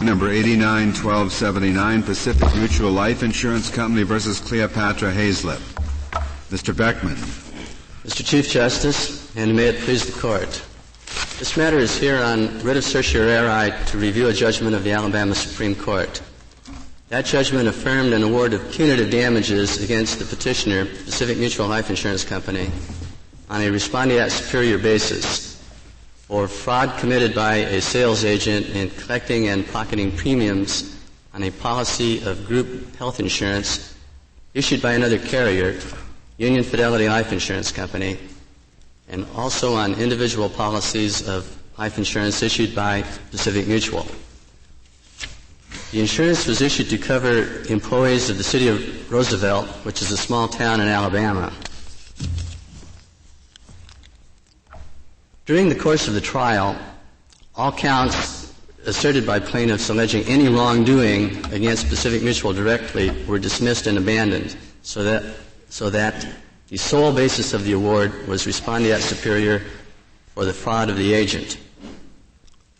Number 891279, Pacific Mutual Life Insurance Company versus Cleopatra Haslip. Mr. Beckman. Mr. Chief Justice, and may it please the Court. This matter is here on writ of certiorari to review a judgment of the Alabama Supreme Court. That judgment affirmed an award of punitive damages against the petitioner, Pacific Mutual Life Insurance Company, on a respondeat superior basis or fraud committed by a sales agent in collecting and pocketing premiums on a policy of group health insurance issued by another carrier, Union Fidelity Life Insurance Company, and also on individual policies of life insurance issued by Pacific Mutual. The insurance was issued to cover employees of the city of Roosevelt, which is a small town in Alabama. During the course of the trial, all counts asserted by plaintiffs alleging any wrongdoing against Pacific Mutual directly were dismissed and abandoned so that, so that the sole basis of the award was respondeat superior for the fraud of the agent.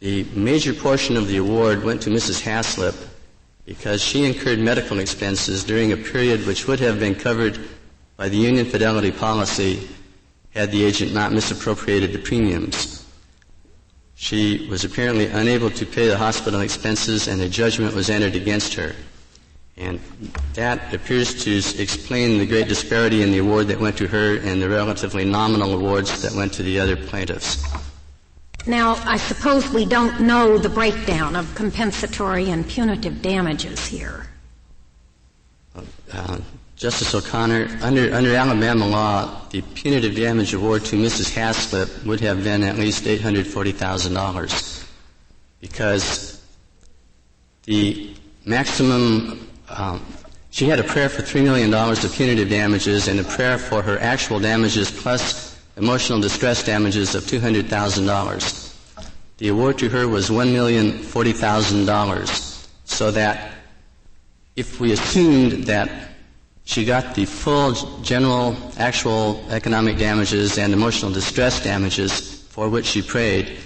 The major portion of the award went to Mrs. Haslip because she incurred medical expenses during a period which would have been covered by the Union Fidelity policy had the agent not misappropriated the premiums. She was apparently unable to pay the hospital expenses and a judgment was entered against her. And that appears to explain the great disparity in the award that went to her and the relatively nominal awards that went to the other plaintiffs. Now, I suppose we don't know the breakdown of compensatory and punitive damages here. Uh, Justice O'Connor, under, under Alabama law, the punitive damage award to Mrs. Haslip would have been at least $840,000 because the maximum, um, she had a prayer for $3 million of punitive damages and a prayer for her actual damages plus emotional distress damages of $200,000. The award to her was $1,040,000 so that if we assumed that she got the full general actual economic damages and emotional distress damages for which she prayed.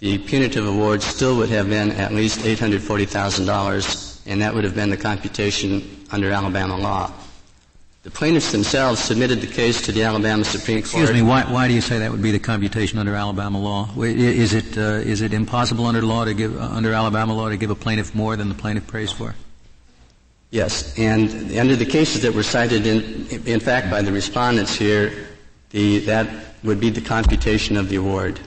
The punitive award still would have been at least $840,000 and that would have been the computation under Alabama law. The plaintiffs themselves submitted the case to the Alabama Supreme Court. Excuse me, why, why do you say that would be the computation under Alabama law? Is it, uh, is it impossible under law to give, uh, under Alabama law to give a plaintiff more than the plaintiff prays for? Yes, and under the cases that were cited in, in fact by the respondents here, the, that would be the computation of the award.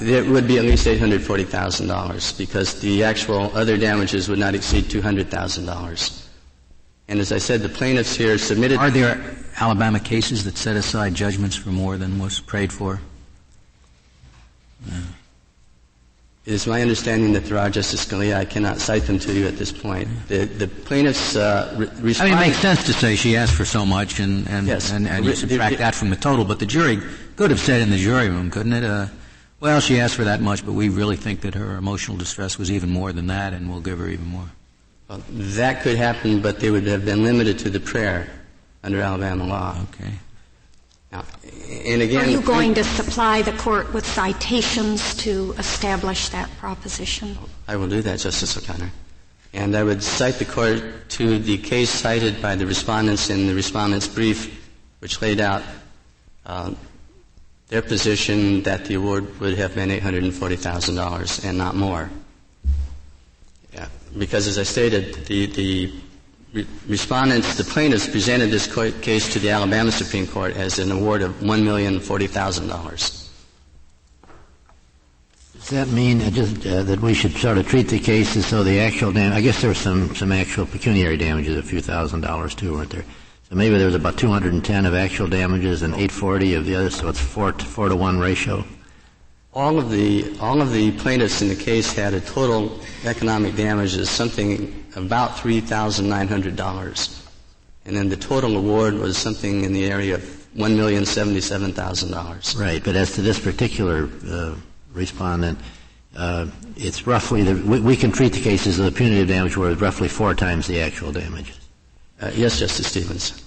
It would be at least $840,000 because the actual other damages would not exceed $200,000. And as I said, the plaintiffs here submitted. Are there Alabama cases that set aside judgments for more than was prayed for? It is my understanding that there are, Justice Scalia. I cannot cite them to you at this point. The, the plaintiffs uh, re- I mean, it makes sense to say she asked for so much, and and yes. and, and you subtract that from the total. But the jury could have said in the jury room, couldn't it? Uh, well, she asked for that much, but we really think that her emotional distress was even more than that, and we'll give her even more. Well, that could happen, but they would have been limited to the prayer under Alabama law. Okay. Now, and again, are you going to supply the court with citations to establish that proposition? I will do that, Justice O'Connor. And I would cite the court to the case cited by the respondents in the respondent's brief, which laid out uh, their position that the award would have been $840,000 and not more. Yeah. Because as I stated, the, the respondents, the plaintiffs presented this case to the Alabama Supreme Court as an award of $1,040,000. Does that mean uh, just, uh, that we should sort of treat the case as though the actual dam- I guess there was some, some actual pecuniary damages, a few thousand dollars too, weren't there? So maybe there was about 210 of actual damages and 840 of the other, so it's four to, four to one ratio. All of the all of the plaintiffs in the case had a total economic damages something about three thousand nine hundred dollars, and then the total award was something in the area of one million seventy-seven thousand dollars. Right, but as to this particular uh, respondent, uh, it's roughly the, we, we, can treat the cases of the punitive damage where it's roughly four times the actual damages. Uh, yes, Justice Stevens.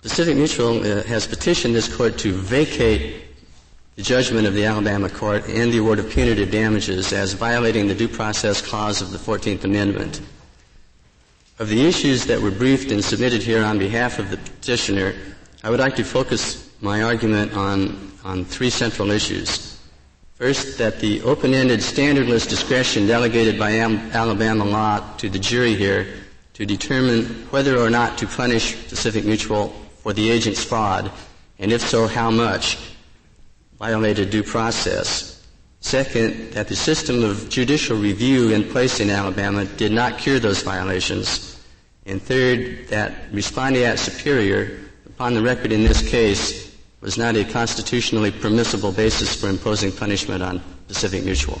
Pacific Mutual uh, has petitioned this court to vacate the judgment of the Alabama court and the award of punitive damages as violating the due process clause of the 14th Amendment. Of the issues that were briefed and submitted here on behalf of the petitioner, I would like to focus my argument on, on three central issues. First, that the open-ended standardless discretion delegated by Alabama law to the jury here to determine whether or not to punish Pacific Mutual for the agent's fraud, and if so, how much, violated due process. Second, that the system of judicial review in place in Alabama did not cure those violations. And third, that respondeat superior, upon the record in this case, was not a constitutionally permissible basis for imposing punishment on Pacific Mutual.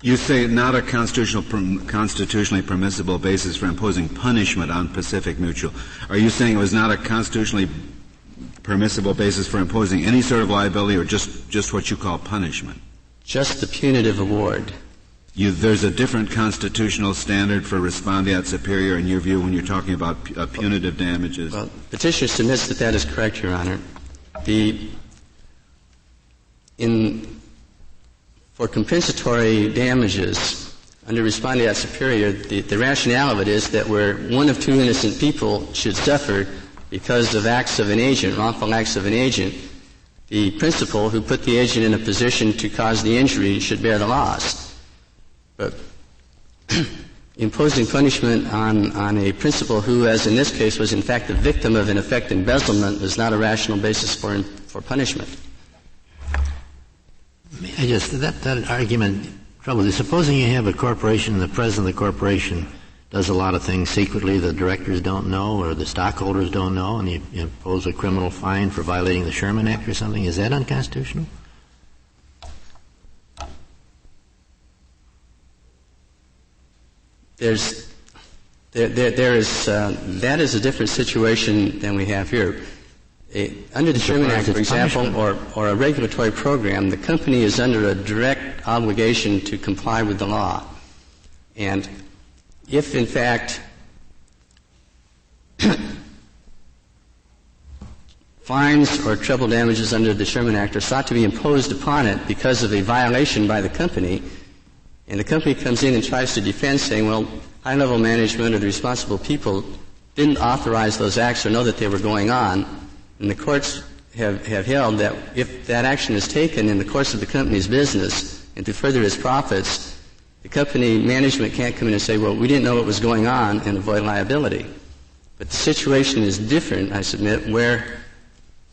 You say not a constitutional, constitutionally permissible basis for imposing punishment on Pacific Mutual. Are you saying it was not a constitutionally permissible basis for imposing any sort of liability or just, just what you call punishment? Just the punitive award. You, there's a different constitutional standard for respondeat superior in your view when you're talking about uh, punitive damages. Well, petitioner submits that that is correct, Your Honor. The in for compensatory damages under respondeat superior, the, the rationale of it is that where one of two innocent people should suffer because of acts of an agent, wrongful acts of an agent, the principal who put the agent in a position to cause the injury should bear the loss. But imposing punishment on, on a principal who, as in this case, was in fact the victim of in effect embezzlement is not a rational basis for, for punishment. I just, that, that argument troubles me. Supposing you have a corporation the president of the corporation does a lot of things secretly the directors don't know or the stockholders don't know and you, you impose a criminal fine for violating the Sherman Act or something. Is that unconstitutional? there's there, there, there is uh, that is a different situation than we have here. A, under the Sherman Act, for example, or, or a regulatory program, the company is under a direct obligation to comply with the law. And if, in fact, fines or treble damages under the Sherman Act are sought to be imposed upon it because of a violation by the company, and the company comes in and tries to defend saying, well, high level management or the responsible people didn't authorize those acts or know that they were going on. And the courts have, have held that if that action is taken in the course of the company's business and to further its profits, the company management can't come in and say, well, we didn't know what was going on and avoid liability. But the situation is different, I submit, where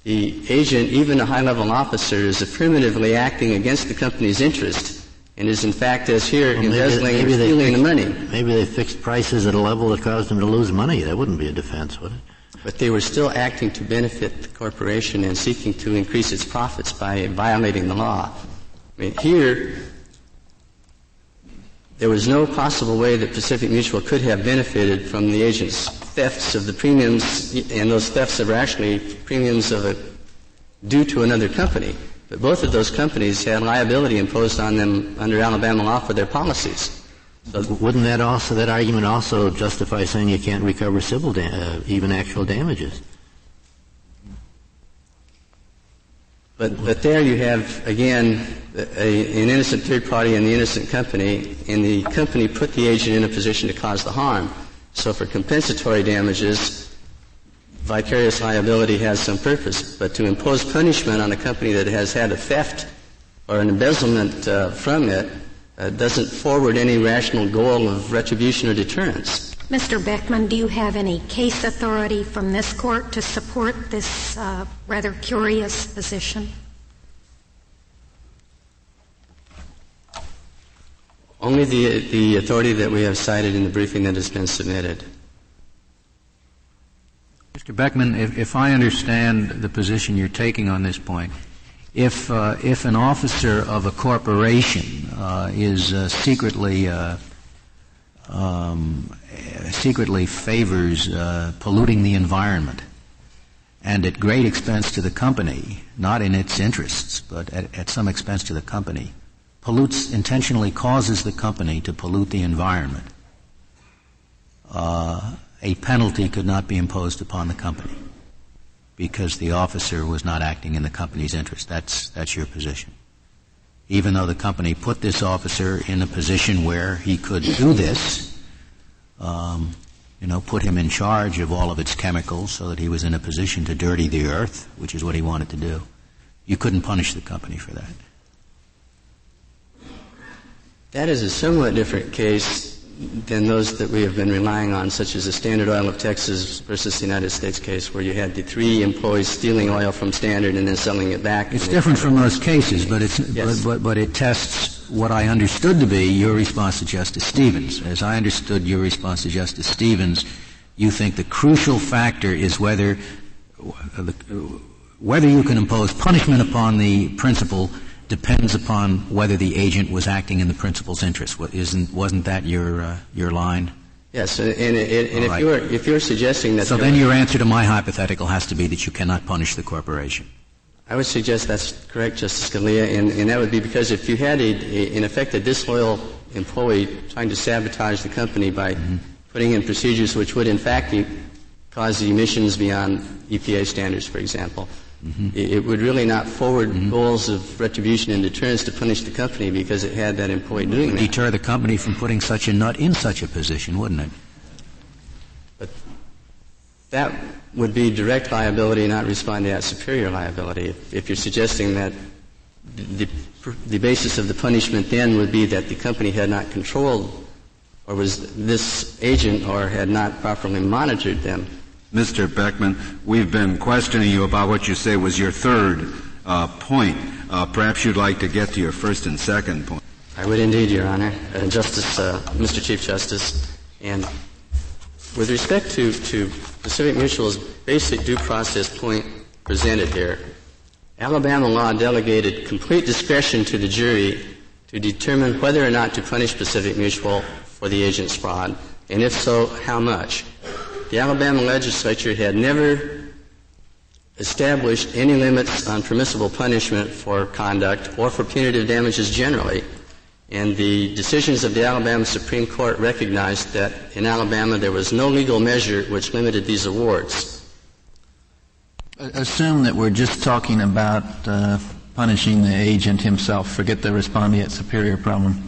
the agent, even a high level officer, is affirmatively acting against the company's interest and is in fact, as here, well, embezzling maybe, maybe stealing fixed, the money. Maybe they fixed prices at a level that caused them to lose money. That wouldn't be a defense, would it? But they were still acting to benefit the corporation and seeking to increase its profits by violating the law. I mean, here, there was no possible way that Pacific Mutual could have benefited from the agent's thefts of the premiums, and those thefts are actually premiums of a, due to another company. But both of those companies had liability imposed on them under Alabama law for their policies. So wouldn't that also that argument also justify saying you can't recover civil da- uh, even actual damages? But but there you have again a, an innocent third party and the innocent company, and the company put the agent in a position to cause the harm. So for compensatory damages, vicarious liability has some purpose, but to impose punishment on a company that has had a theft or an embezzlement uh, from it uh, doesn't forward any rational goal of retribution or deterrence. Mr. Beckman, do you have any case authority from this court to support this uh, rather curious position? Only the, the authority that we have cited in the briefing that has been submitted. Mr. Beckman, if, if, I understand the position you're taking on this point, if uh, if an officer of a corporation uh, is uh, secretly uh, um, secretly favors uh, polluting the environment, and at great expense to the company, not in its interests, but at, at some expense to the company, pollutes intentionally causes the company to pollute the environment. Uh, a penalty could not be imposed upon the company because the officer was not acting in the company's interest. That's, that's your position. Even though the company put this officer in a position where he could do this, um, you know, put him in charge of all of its chemicals so that he was in a position to dirty the earth, which is what he wanted to do. You couldn't punish the company for that. That is a somewhat different case than those that we have been relying on, such as the Standard Oil of Texas versus the United States case, where you had the three employees stealing oil from Standard and then selling it back. It's different from those cases, but it's yes. but, but, but it tests what I understood to be your response to Justice Stevens. As I understood your response to Justice Stevens, you think the crucial factor is whether whether you can impose punishment upon the principal depends upon whether the agent was acting in the principal's interest. Isn't, wasn't that your, uh, your line? Yes, and, and, and if, right. you're, if you're suggesting that... So then your answer to my hypothetical has to be that you cannot punish the corporation. I would suggest that's correct, Justice Scalia, and, and that would be because if you had, a, a, in effect, a disloyal employee trying to sabotage the company by mm-hmm. putting in procedures which would, in fact, cause emissions beyond EPA standards, for example, Mm-hmm. It, would really not forward mm-hmm. goals of retribution and deterrence to punish the company because it had that employee doing that. Deter the company from putting such a nut in such a position, wouldn't it? But that would be direct liability, not respondeat superior liability. If, if you're suggesting that the, the basis of the punishment then would be that the company had not controlled or was this agent or had not properly monitored them, Mr. Beckman, we've been questioning you about what you say was your third uh, point. Uh, perhaps you'd like to get to your first and second point. I would indeed, Your Honor, uh, Justice, uh, Mr. Chief Justice, and with respect to, to Pacific Mutual's basic due process point presented here, Alabama law delegated complete discretion to the jury to determine whether or not to punish Pacific Mutual for the agent's fraud, and if so, how much the Alabama legislature had never established any limits on permissible punishment for conduct or for punitive damages generally. And the decisions of the Alabama Supreme Court recognized that in Alabama there was no legal measure which limited these awards. Assume that we're just talking about uh, punishing the agent himself. Forget the respondeat superior problem.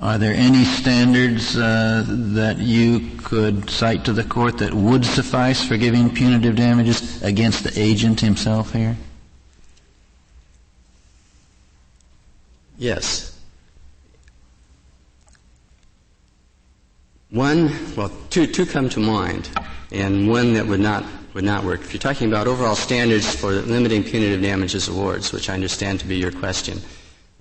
Are there any standards uh, that you could cite to the court that would suffice for giving punitive damages against the agent himself here? Yes. One, well, two, two come to mind, and one that would not would not work. If you're talking about overall standards for limiting punitive damages awards, which I understand to be your question,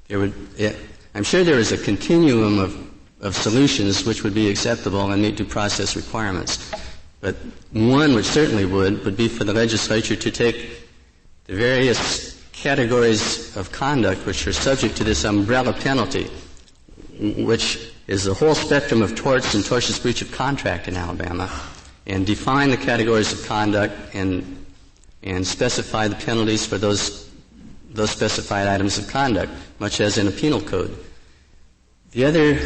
there would it, I'm sure there is a continuum of, of solutions which would be acceptable and meet due process requirements. But one which certainly would, would be for the legislature to take the various categories of conduct which are subject to this umbrella penalty, which is the whole spectrum of torts and tortious breach of contract in Alabama, and define the categories of conduct and, and specify the penalties for those those specified items of conduct, much as in a penal code. The other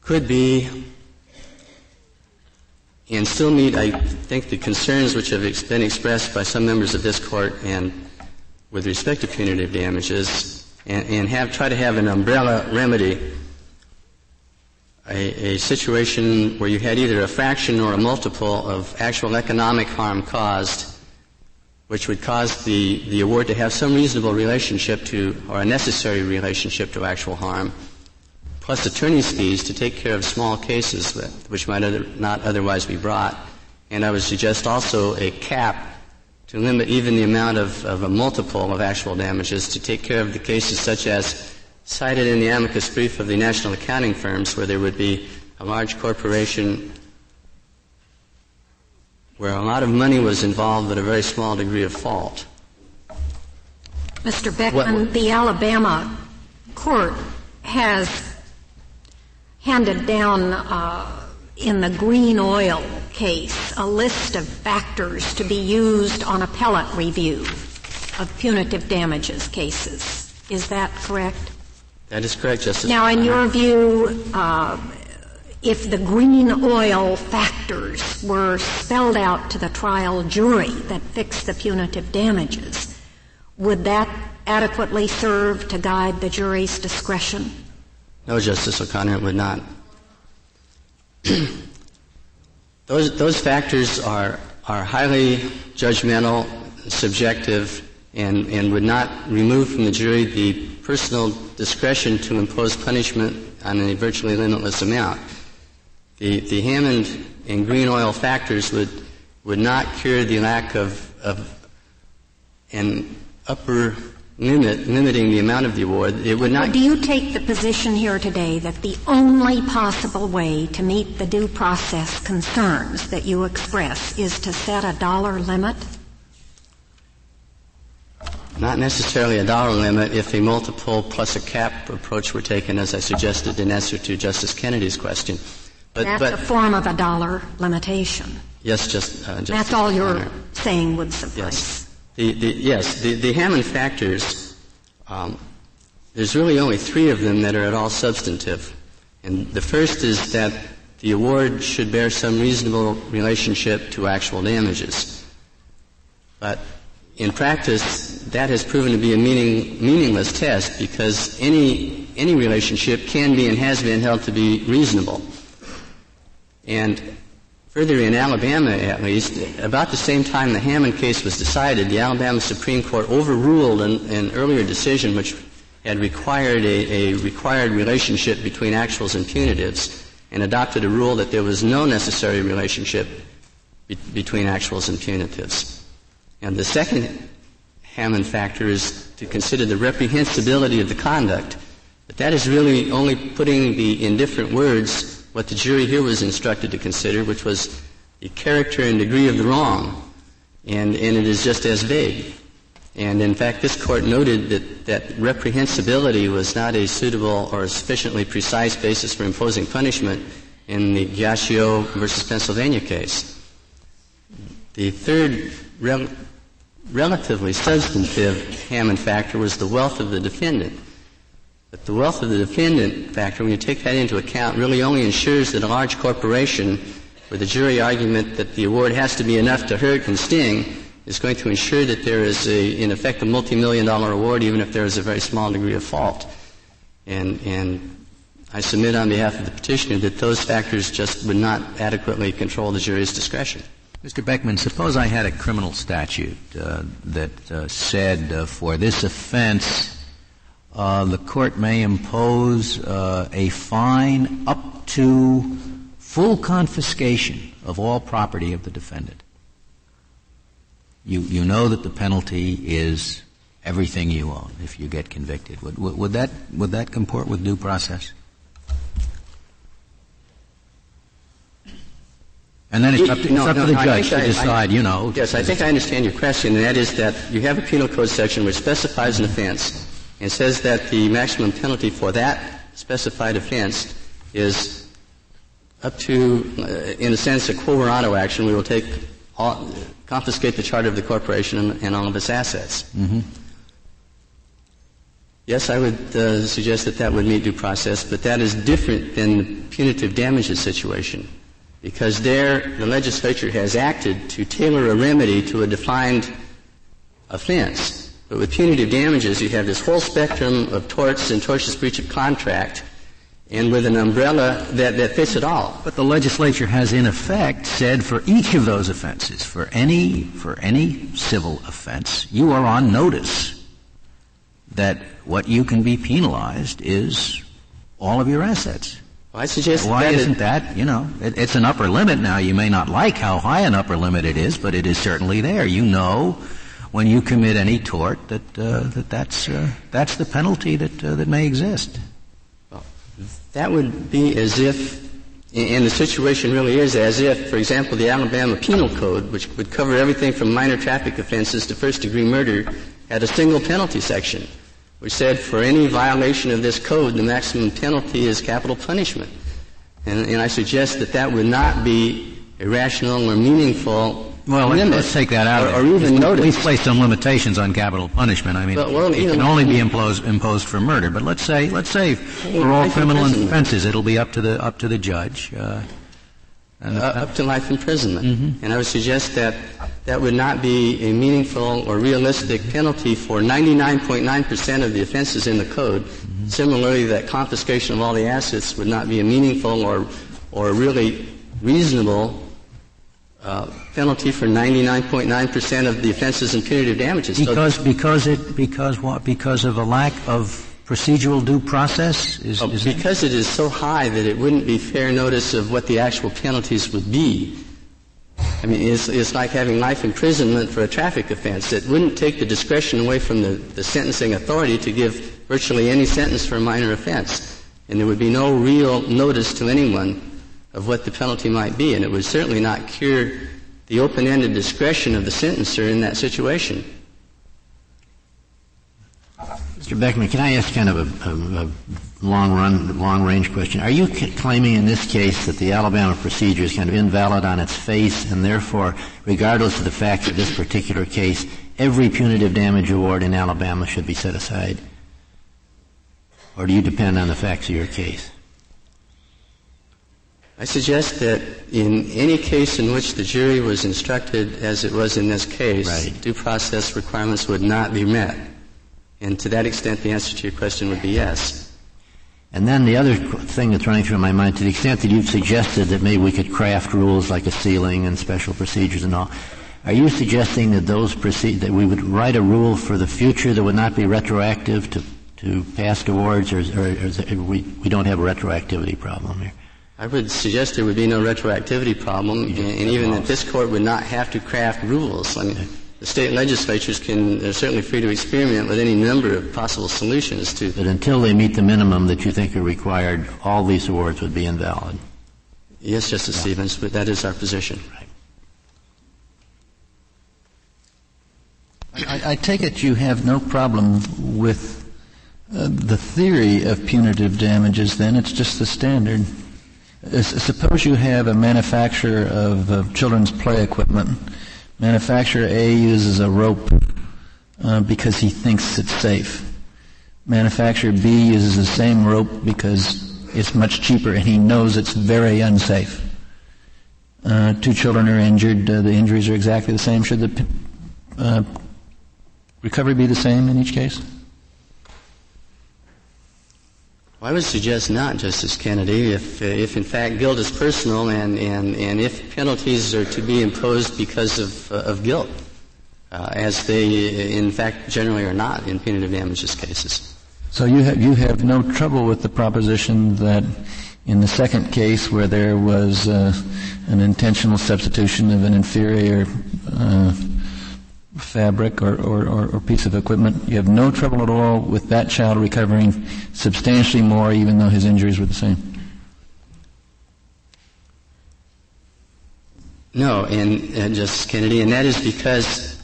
could be and still meet, I think, the concerns which have been expressed by some members of this court and with respect to punitive damages, and, and have try to have an umbrella remedy, a, a situation where you had either a fraction or a multiple of actual economic harm caused which would cause the, the award to have some reasonable relationship to, or a necessary relationship to actual harm, plus attorney's fees to take care of small cases that, which might other, not otherwise be brought. And I would suggest also a cap to limit even the amount of, of a multiple of actual damages to take care of the cases such as cited in the amicus brief of the national accounting firms where there would be a large corporation where a lot of money was involved but a very small degree of fault. Mr. Beckman, what, the Alabama court has handed down uh, in the green oil case a list of factors to be used on appellate review of punitive damages cases. Is that correct? That is correct, Justice. Now, in your view, uh, if the green oil factors were spelled out to the trial jury that fixed the punitive damages, would that adequately serve to guide the jury's discretion? No, Justice O'Connor, it would not. those, those factors are, are highly judgmental, subjective, and, and would not remove from the jury the personal discretion to impose punishment on a virtually limitless amount. The, the Hammond and green oil factors would, would not cure the lack of, of an upper limit, limiting the amount of the award. It would not. do you take the position here today that the only possible way to meet the due process concerns that you express is to set a dollar limit? Not necessarily a dollar limit if a multiple plus a cap approach were taken, as I suggested in answer to Justice Kennedy's question. But, That's but, a form of a dollar limitation. Yes, just. Uh, That's all you're saying would suffice. Yes. The, the, yes, the, the Hammond factors. Um, there's really only three of them that are at all substantive, and the first is that the award should bear some reasonable relationship to actual damages. But in practice, that has proven to be a meaning, meaningless test because any, any relationship can be and has been held to be reasonable. And further, in Alabama at least, about the same time the Hammond case was decided, the Alabama Supreme Court overruled an, an earlier decision which had required a, a, required relationship between actuals and punitives and adopted a rule that there was no necessary relationship be- between actuals and punitives. And the second Hammond factor is to consider the reprehensibility of the conduct. But that is really only putting the, in different words, what the jury here was instructed to consider, which was the character and degree of the wrong. And, and it is just as vague. And in fact, this court noted that, that reprehensibility was not a suitable or sufficiently precise basis for imposing punishment in the Giaccio versus Pennsylvania case. The third rel- relatively substantive Hammond factor was the wealth of the defendant. But the wealth of the defendant factor, when you take that into account, really only ensures that a large corporation with a jury argument that the award has to be enough to hurt and sting is going to ensure that there is a, in effect, a multi-million dollar award even if there is a very small degree of fault. And, and I submit on behalf of the petitioner that those factors just would not adequately control the jury's discretion. Mr. Beckman, suppose I had a criminal statute uh, that uh, said uh, for this offense uh, the court may impose uh, a fine up to full confiscation of all property of the defendant. You, you know that the penalty is everything you own if you get convicted. Would, would, would that, would that comport with due process? And then it's up to, no, it's up no, to the no, judge to I, decide, I, you know. Yes, I think I understand your question, and that is that you have a penal code section which specifies an offense and says that the maximum penalty for that specified offense is up to, uh, in a sense, a quo warranto action. We will take all, confiscate the charter of the corporation and, and all of its assets. Mm-hmm. Yes, I would uh, suggest that that would meet due process, but that is different than the punitive damages situation because there the legislature has acted to tailor a remedy to a defined offense. But with punitive damages, you have this whole spectrum of torts and tortious breach of contract, and with an umbrella that, that fits it all. But the legislature has in effect said for each of those offenses, for any, for any civil offense, you are on notice that what you can be penalized is all of your assets. Well, I suggest why that isn't that you know it, it's an upper limit now. You may not like how high an upper limit it is, but it is certainly there. You know when you commit any tort that uh, that that's uh, that's the penalty that uh, that may exist. Well, that would be as if, and the situation really is as if, for example, the Alabama Penal Code, which would cover everything from minor traffic offenses to first-degree murder, had a single penalty section which said for any violation of this code, the maximum penalty is capital punishment. And, and I suggest that that would not be a rational or meaningful well, limit, let's take that out. Or, or even notice. Please place some limitations on capital punishment. I mean, well, well, it can only be imposed, imposed for murder. But let's say, let's say for all criminal offenses, it'll be up to the up to the judge. Uh, uh, up to life imprisonment. Mm-hmm. And I would suggest that that would not be a meaningful or realistic penalty for 99.9% of the offenses in the code. Mm-hmm. Similarly, that confiscation of all the assets would not be a meaningful or, or really reasonable uh, penalty for 99.9% of the offenses and punitive damages. Because, so because it, because what? Because of a lack of procedural due process? Is, oh, is because it is so high that it wouldn't be fair notice of what the actual penalties would be. I mean, it's, it's like having life imprisonment for a traffic offense. It wouldn't take the discretion away from the, the sentencing authority to give virtually any sentence for a minor offense. And there would be no real notice to anyone of what the penalty might be. And it would certainly not cure the open-ended discretion of the sentencer in that situation. Mr. Beckman, can I ask kind of a, a, a long run, long range question? Are you c- claiming in this case that the Alabama procedure is kind of invalid on its face and therefore, regardless of the facts of this particular case, every punitive damage award in Alabama should be set aside? Or do you depend on the facts of your case? I suggest that in any case in which the jury was instructed, as it was in this case, right. due process requirements would not be met. And to that extent, the answer to your question would be yes. And then the other thing that's running through my mind, to the extent that you've suggested that maybe we could craft rules like a ceiling and special procedures and all, are you suggesting that those proceed, that we would write a rule for the future that would not be retroactive to, to past awards, or, or, or we, we don't have a retroactivity problem here? I would suggest there would be no retroactivity problem, and, and even that this court would not have to craft rules. I mean, the state legislatures can they're certainly free to experiment with any number of possible solutions to. But until they meet the minimum that you think are required, all these awards would be invalid. Yes, Justice yeah. Stevens, but that is our position. Right. I, I take it you have no problem with uh, the theory of punitive damages. Then it's just the standard. Suppose you have a manufacturer of uh, children's play equipment Manufacturer A uses a rope uh, because he thinks it's safe. Manufacturer B uses the same rope because it's much cheaper and he knows it's very unsafe. Uh, two children are injured. Uh, the injuries are exactly the same. Should the uh, recovery be the same in each case? Well, I would suggest not, Justice Kennedy. If, uh, if in fact guilt is personal and, and, and if penalties are to be imposed because of, uh, of guilt, uh, as they in fact generally are not in punitive damages cases. So you have, you have no trouble with the proposition that in the second case where there was uh, an intentional substitution of an inferior uh, fabric or, or, or, piece of equipment. You have no trouble at all with that child recovering substantially more even though his injuries were the same. No, and uh, Justice Kennedy, and that is because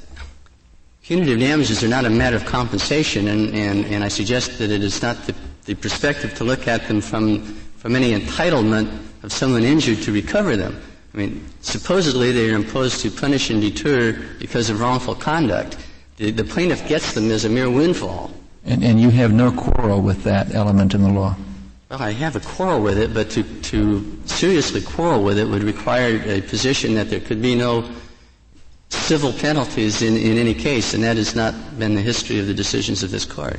punitive damages are not a matter of compensation, and, and, and I suggest that it is not the, the perspective to look at them from, from any entitlement of someone injured to recover them. I mean, supposedly they are imposed to punish and deter because of wrongful conduct. The, the plaintiff gets them as a mere windfall. And, and you have no quarrel with that element in the law? Well, I have a quarrel with it, but to, to seriously quarrel with it would require a position that there could be no civil penalties in, in any case, and that has not been the history of the decisions of this court.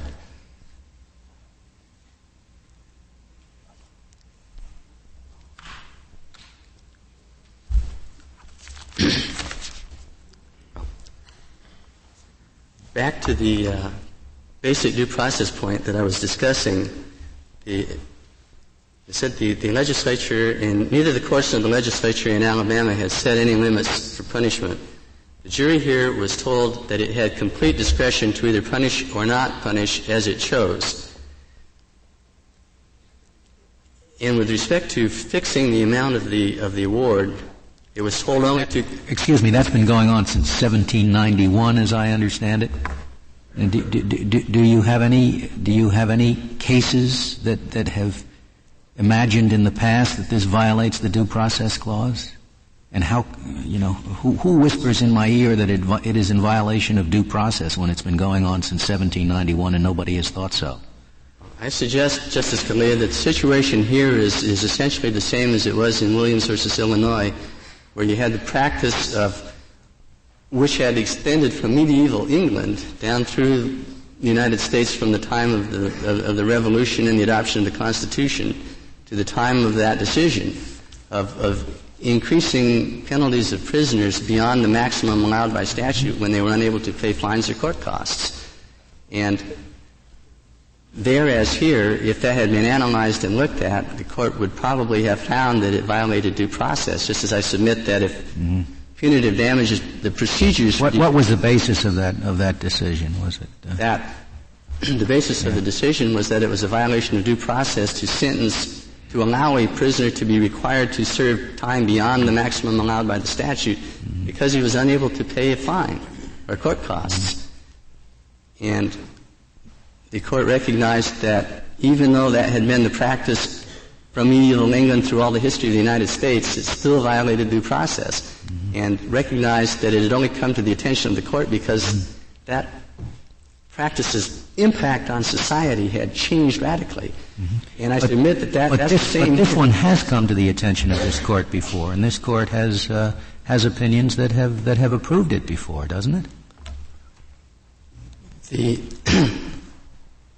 Back to the uh, basic due process point that I was discussing, the, I said the, the legislature, and neither the courts nor the legislature in Alabama has set any limits for punishment. The jury here was told that it had complete discretion to either punish or not punish as it chose. And with respect to fixing the amount of the, of the award, it was told only to. Excuse me, that's been going on since 1791, as I understand it. Do, do, do, do, you have any? Do you have any cases that that have imagined in the past that this violates the due process clause? And how, you know, who, who whispers in my ear that it, it is in violation of due process when it's been going on since 1791 and nobody has thought so? I suggest, Justice Scalia, that the situation here is, is essentially the same as it was in Williams versus Illinois, where you had the practice of which had extended from medieval England down through the United States from the time of the, of, of the Revolution and the adoption of the Constitution to the time of that decision of, of increasing penalties of prisoners beyond the maximum allowed by statute when they were unable to pay fines or court costs. And there as here, if that had been analyzed and looked at, the court would probably have found that it violated due process, just as I submit that if mm-hmm. punitive damages, the procedures. What, what, was the basis of that of that decision? Was it uh, that the basis yeah. of the decision was that it was a violation of due process to sentence to allow a prisoner to be required to serve time beyond the maximum allowed by the statute mm-hmm. because he was unable to pay a fine or court costs. Mm-hmm. And the court recognized that even though that had been the practice from medieval England through all the history of the United States, it still violated due process mm-hmm. and recognized that it had only come to the attention of the court because mm-hmm. that practice's impact on society had changed radically. Mm-hmm. And I but, submit that, that that's this, the same. But this one has come to the attention of this court before, and this court has uh, has opinions that have that have approved it before, doesn't it? The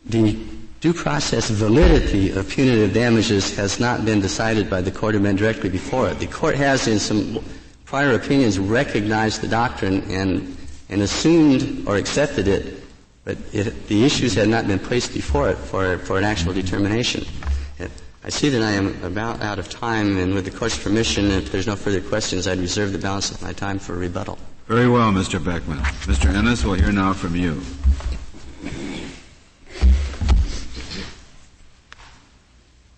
the due process validity of punitive damages has not been decided by the court of Men directly before it. The court has, in some prior opinions, recognized the doctrine and, and assumed or accepted it, but it, the issues had not been placed before it for, for an actual determination. I see that I am about out of time, and with the court's permission, if there's no further questions, I'd reserve the balance of my time for rebuttal. Very well, Mr. Beckman. Mr. Ennis, we'll hear now from you.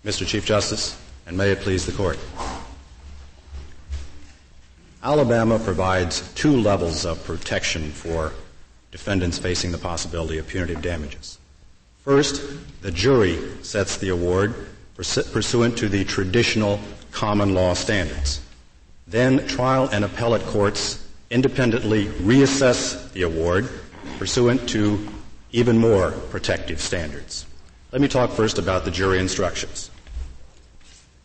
Mr. Chief Justice, and may it please the Court. Alabama provides two levels of protection for defendants facing the possibility of punitive damages. First, the jury sets the award pursuant to the traditional common law standards. Then trial and appellate courts independently reassess the award pursuant to even more protective standards. Let me talk first about the jury instructions.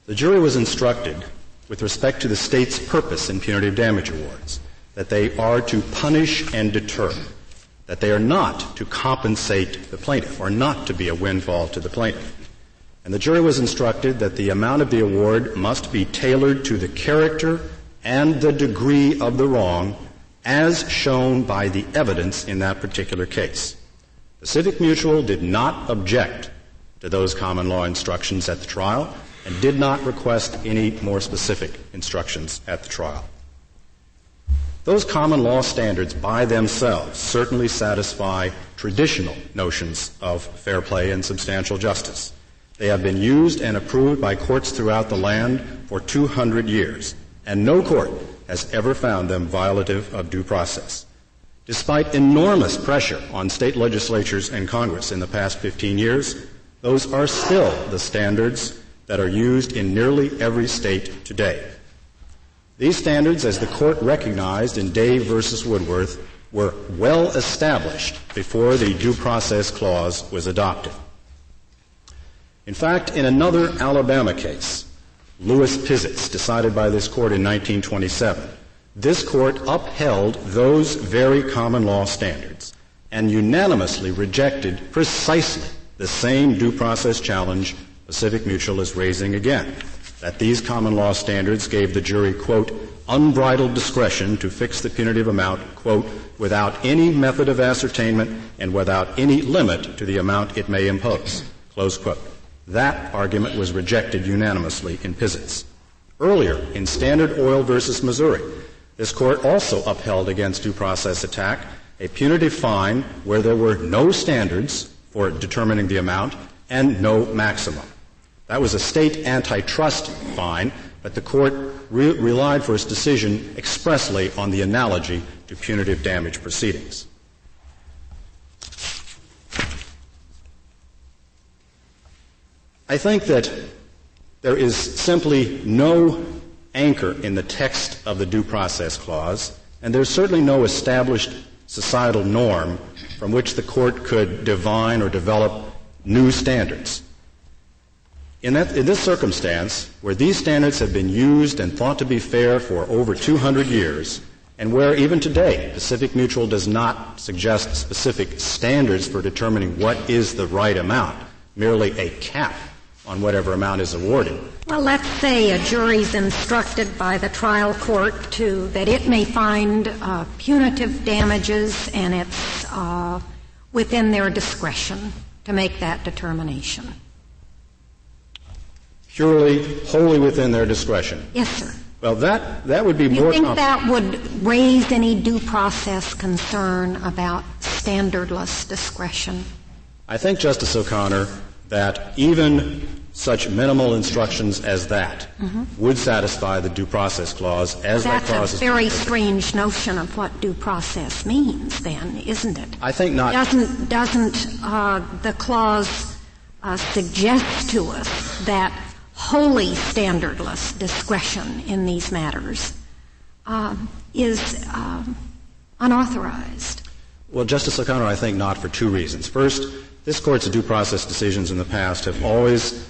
The jury was instructed with respect to the state's purpose in punitive damage awards that they are to punish and deter, that they are not to compensate the plaintiff or not to be a windfall to the plaintiff. And the jury was instructed that the amount of the award must be tailored to the character and the degree of the wrong as shown by the evidence in that particular case. Pacific Mutual did not object to those common law instructions at the trial and did not request any more specific instructions at the trial. Those common law standards by themselves certainly satisfy traditional notions of fair play and substantial justice. They have been used and approved by courts throughout the land for 200 years, and no court has ever found them violative of due process. Despite enormous pressure on state legislatures and Congress in the past 15 years, those are still the standards that are used in nearly every state today. These standards, as the court recognized in Day versus Woodworth, were well established before the due process clause was adopted. In fact, in another Alabama case, Louis Pizitz, decided by this court in 1927, this court upheld those very common law standards and unanimously rejected precisely the same due process challenge Pacific Mutual is raising again. That these common law standards gave the jury, quote, unbridled discretion to fix the punitive amount, quote, without any method of ascertainment and without any limit to the amount it may impose, close quote. That argument was rejected unanimously in Pizitz. Earlier, in Standard Oil versus Missouri, this court also upheld against due process attack a punitive fine where there were no standards for determining the amount and no maximum. That was a state antitrust fine, but the court re- relied for its decision expressly on the analogy to punitive damage proceedings. I think that there is simply no anchor in the text of the due process clause, and there's certainly no established societal norm from which the court could divine or develop new standards. In, that, in, this circumstance, where these standards have been used and thought to be fair for over 200 years, and where even today Pacific Mutual does not suggest specific standards for determining what is the right amount, merely a cap on whatever amount is awarded. Well, let's say a jury's instructed by the trial court to that it may find uh, punitive damages, and it's uh, within their discretion to make that determination. Purely, wholly within their discretion. Yes, sir. Well, that that would be you more. You think that would raise any due process concern about standardless discretion? I think, Justice O'Connor, that even such minimal instructions as that mm-hmm. would satisfy the due process clause as That's that clause a very strange notion of what due process means, then, isn't it? I think not. Doesn't, doesn't uh, the clause uh, suggest to us that wholly standardless discretion in these matters uh, is um, unauthorized? Well, Justice O'Connor, I think not for two reasons. First, this Court's due process decisions in the past have always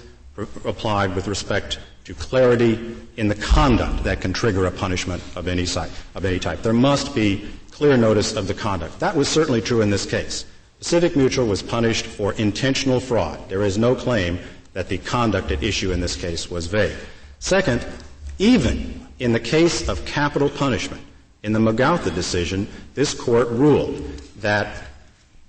applied with respect to clarity in the conduct that can trigger a punishment of any, site, of any type. There must be clear notice of the conduct. That was certainly true in this case. Pacific Mutual was punished for intentional fraud. There is no claim that the conduct at issue in this case was vague. Second, even in the case of capital punishment, in the McGautha decision, this court ruled that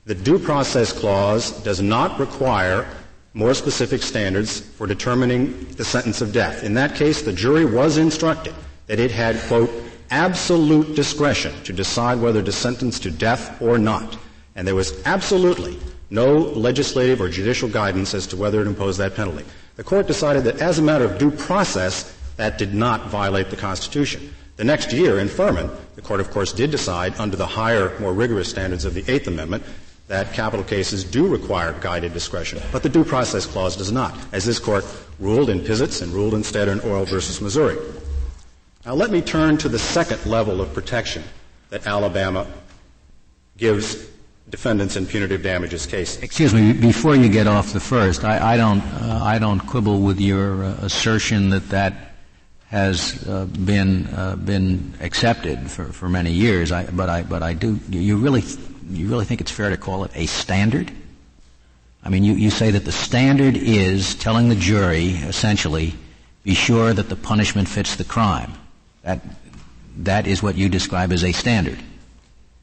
the due process clause does not require more specific standards for determining the sentence of death. In that case, the jury was instructed that it had, quote, absolute discretion to decide whether to sentence to death or not. And there was absolutely no legislative or judicial guidance as to whether it imposed that penalty. The court decided that as a matter of due process, that did not violate the Constitution. The next year in Furman, the court, of course, did decide under the higher, more rigorous standards of the Eighth Amendment that capital cases do require guided discretion, but the due process clause does not, as this court ruled in Pizitz and ruled instead in Oil versus Missouri. Now let me turn to the second level of protection that Alabama gives defendants in punitive damages cases. Excuse me, before you get off the first, I, I don't, uh, I don't quibble with your uh, assertion that that has uh, been uh, been accepted for, for many years. I, but I, but I do. You really you really think it's fair to call it a standard? I mean, you, you say that the standard is telling the jury, essentially, be sure that the punishment fits the crime. That, that is what you describe as a standard.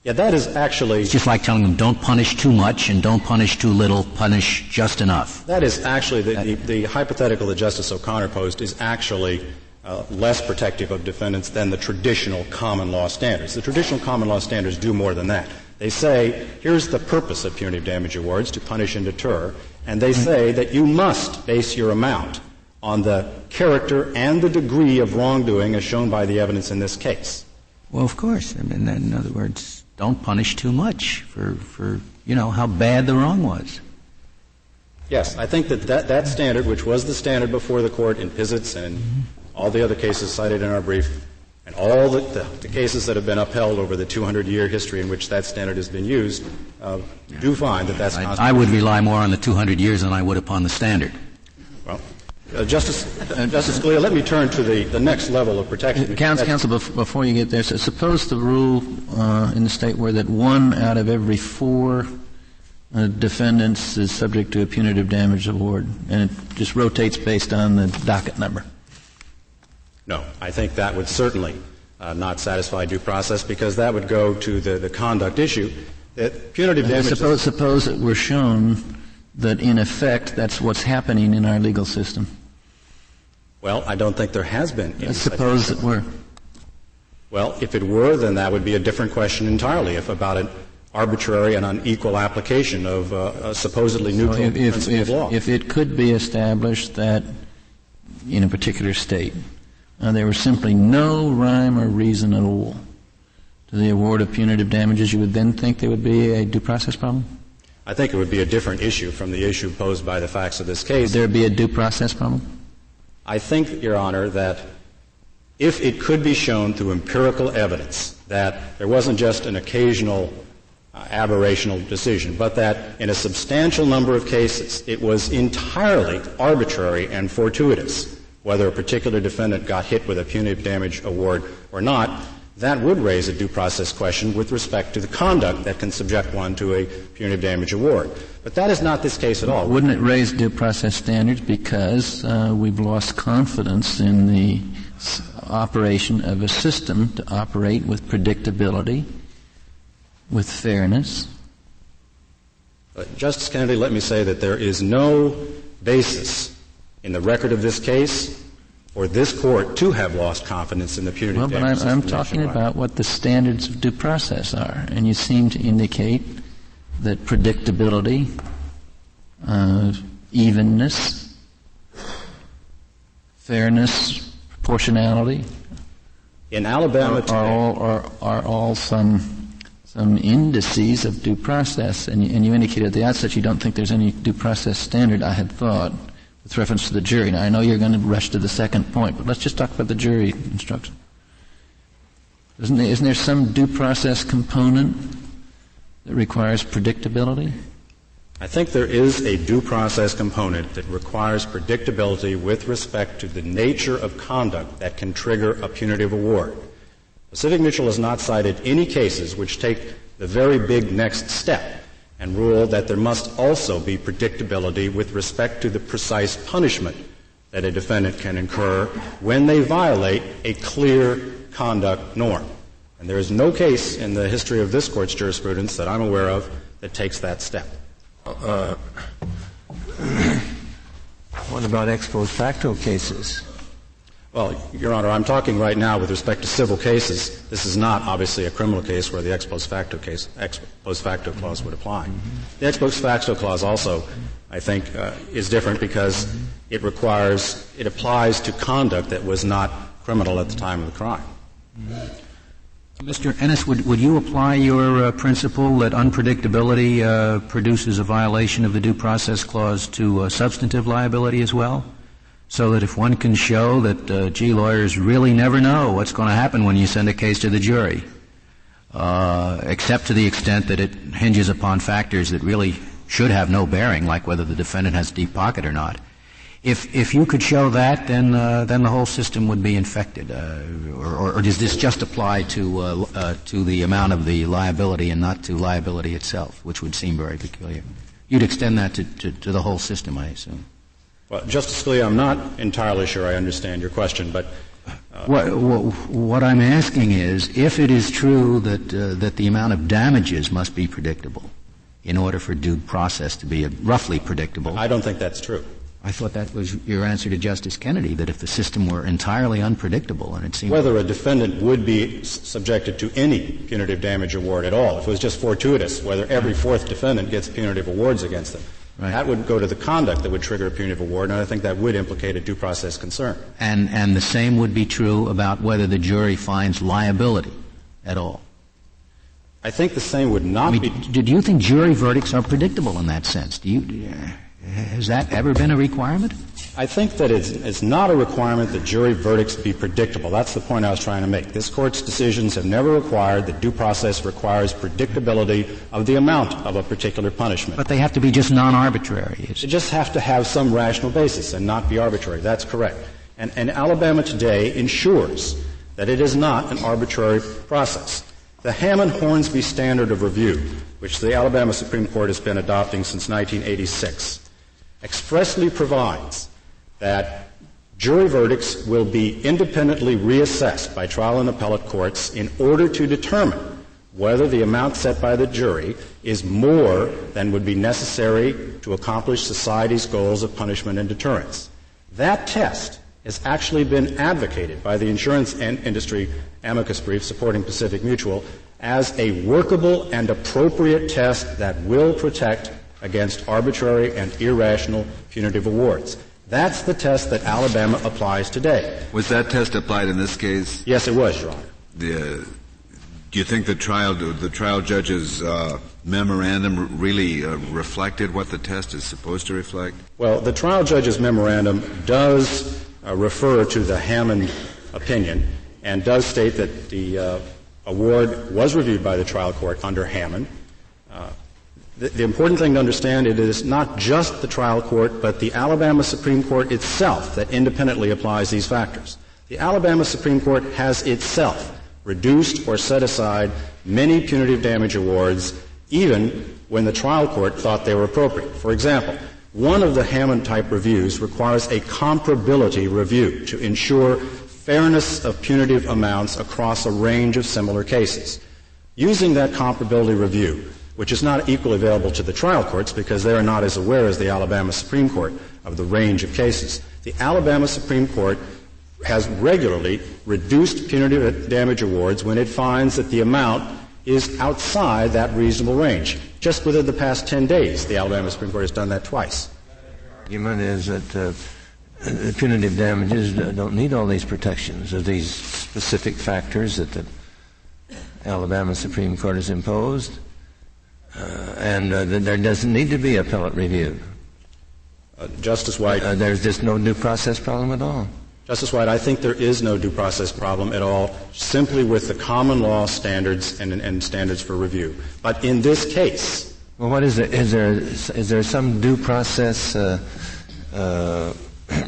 Yeah, that is actually. It's just like telling them don't punish too much and don't punish too little, punish just enough. That is actually, the, the, the hypothetical that Justice O'Connor posed is actually uh, less protective of defendants than the traditional common law standards. The traditional common law standards do more than that. They say, here's the purpose of punitive damage awards, to punish and deter, and they say that you must base your amount on the character and the degree of wrongdoing as shown by the evidence in this case. Well, of course. I mean, in other words, don't punish too much for, for you know, how bad the wrong was. Yes, I think that, that that standard, which was the standard before the court in Pizitz and mm-hmm. all the other cases cited in our brief, and all the, the, the, cases that have been upheld over the 200 year history in which that standard has been used uh, do find that that's I, I, would rely more on the 200 years than I would upon the standard. Well, uh, Justice, uh, Justice Scalia, let me turn to the, the next level of protection. Counsel, counsel before you get there, so suppose the rule uh, in the state were that one out of every four uh, defendants is subject to a punitive damage award, and it just rotates based on the docket number. No, I think that would certainly uh, not satisfy due process because that would go to the, the conduct issue. That punitive damages. Suppose, suppose it were shown that in effect that's what's happening in our legal system. Well, I don't think there has been. Any suppose it were. Well, if it were, then that would be a different question entirely. If about an arbitrary and unequal application of uh, a supposedly neutral so if, principle if, of law. If it could be established that in a particular state uh, there was simply no rhyme or reason at all to the award of punitive damages, you would then think there would be a due process problem? I think it would be a different issue from the issue posed by the facts of this case. Would there be a due process problem? I think, Your Honor, that if it could be shown through empirical evidence that there wasn't just an occasional uh, aberrational decision, but that in a substantial number of cases it was entirely arbitrary and fortuitous, whether a particular defendant got hit with a punitive damage award or not, that would raise a due process question with respect to the conduct that can subject one to a punitive damage award. But that is not this case at all. Wouldn't it raise due process standards because uh, we've lost confidence in the operation of a system to operate with predictability, with fairness? Uh, Justice Kennedy, let me say that there is no basis in the record of this case for this court to have lost confidence in the punitive well, but I'm, I'm talking about what the standards of due process are, and you seem to indicate that predictability, uh, evenness, fairness, proportionality in Alabama are, are all are, are all some some indices of due process, and you, and you indicated at the outset you don't think there's any due process standard. I had thought with reference to the jury. Now, I know you're going to rush to the second point, but let's just talk about the jury instruction. Isn't there, isn't there some due process component that requires predictability? I think there is a due process component that requires predictability with respect to the nature of conduct that can trigger a punitive award. Pacific Mutual has not cited any cases which take the very big next step and rule that there must also be predictability with respect to the precise punishment that a defendant can incur when they violate a clear conduct norm. And there is no case in the history of this court's jurisprudence that I'm aware of that takes that step. Uh, what about ex post facto cases? Well, Your Honor, I'm talking right now with respect to civil cases. This is not obviously a criminal case where the ex post facto case, ex post facto clause would apply. The ex post facto clause also, I think, uh, is different because it requires, it applies to conduct that was not criminal at the time of the crime. Mr. Ennis, would, would you apply your uh, principle that unpredictability uh, produces a violation of the due process clause to uh, substantive liability as well? So that if one can show that, uh, gee, lawyers really never know what's going to happen when you send a case to the jury, uh, except to the extent that it hinges upon factors that really should have no bearing, like whether the defendant has deep pocket or not. If if you could show that, then uh, then the whole system would be infected. Uh, or, or, does this just apply to uh, uh, to the amount of the liability and not to liability itself, which would seem very peculiar? You'd extend that to, to, to the whole system, I assume. Well, Justice Scalia, I'm not entirely sure I understand your question, but uh, what, what, I'm asking is, if it is true that uh, that the amount of damages must be predictable, in order for due process to be roughly predictable, I don't think that's true. I thought that was your answer to Justice Kennedy, that if the system were entirely unpredictable, and it seemed whether a defendant would be subjected to any punitive damage award at all, if it was just fortuitous, whether every fourth defendant gets punitive awards against them. Right. That would go to the conduct that would trigger a punitive award, and I think that would implicate a due process concern. And, and the same would be true about whether the jury finds liability at all. I think the same would not I mean, be. Do you think jury verdicts are predictable in that sense? Do you, has that ever been a requirement? I think that it's, it's, not a requirement that jury verdicts be predictable. That's the point I was trying to make. This Court's decisions have never required that due process requires predictability of the amount of a particular punishment. But they have to be just non-arbitrary. They just have to have some rational basis and not be arbitrary. That's correct. And, and Alabama today ensures that it is not an arbitrary process. The Hammond-Hornsby standard of review, which the Alabama Supreme Court has been adopting since 1986, expressly provides that jury verdicts will be independently reassessed by trial and appellate courts in order to determine whether the amount set by the jury is more than would be necessary to accomplish society's goals of punishment and deterrence. That test has actually been advocated by the insurance industry amicus brief supporting Pacific Mutual as a workable and appropriate test that will protect against arbitrary and irrational punitive awards. That's the test that Alabama applies today. Was that test applied in this case? Yes, it was, Your Honor. The, do you think the trial the trial judge's uh, memorandum really uh, reflected what the test is supposed to reflect? Well, the trial judge's memorandum does uh, refer to the Hammond opinion and does state that the uh, award was reviewed by the trial court under Hammond. The, the, important thing to understand it is not just the trial court, but the Alabama Supreme Court itself that independently applies these factors. The Alabama Supreme Court has itself reduced or set aside many punitive damage awards, even when the trial court thought they were appropriate. For example, one of the Hammond type reviews requires a comparability review to ensure fairness of punitive amounts across a range of similar cases. Using that comparability review, which is not equally available to the trial courts because they are not as aware as the Alabama Supreme Court of the range of cases, the Alabama Supreme Court has regularly reduced punitive damage awards when it finds that the amount is outside that reasonable range. Just within the past 10 days, the Alabama Supreme Court has done that twice. The argument is that uh, punitive damages don't need all these protections of these specific factors that the Alabama Supreme Court has imposed, and uh, there doesn't need to be appellate review. Uh, Justice White. Uh, there's just no due process problem at all. Justice White, I think there is no due process problem at all, simply with the common law standards and, and standards for review. But in this case, well, what is it? Is there is there some due process uh, uh,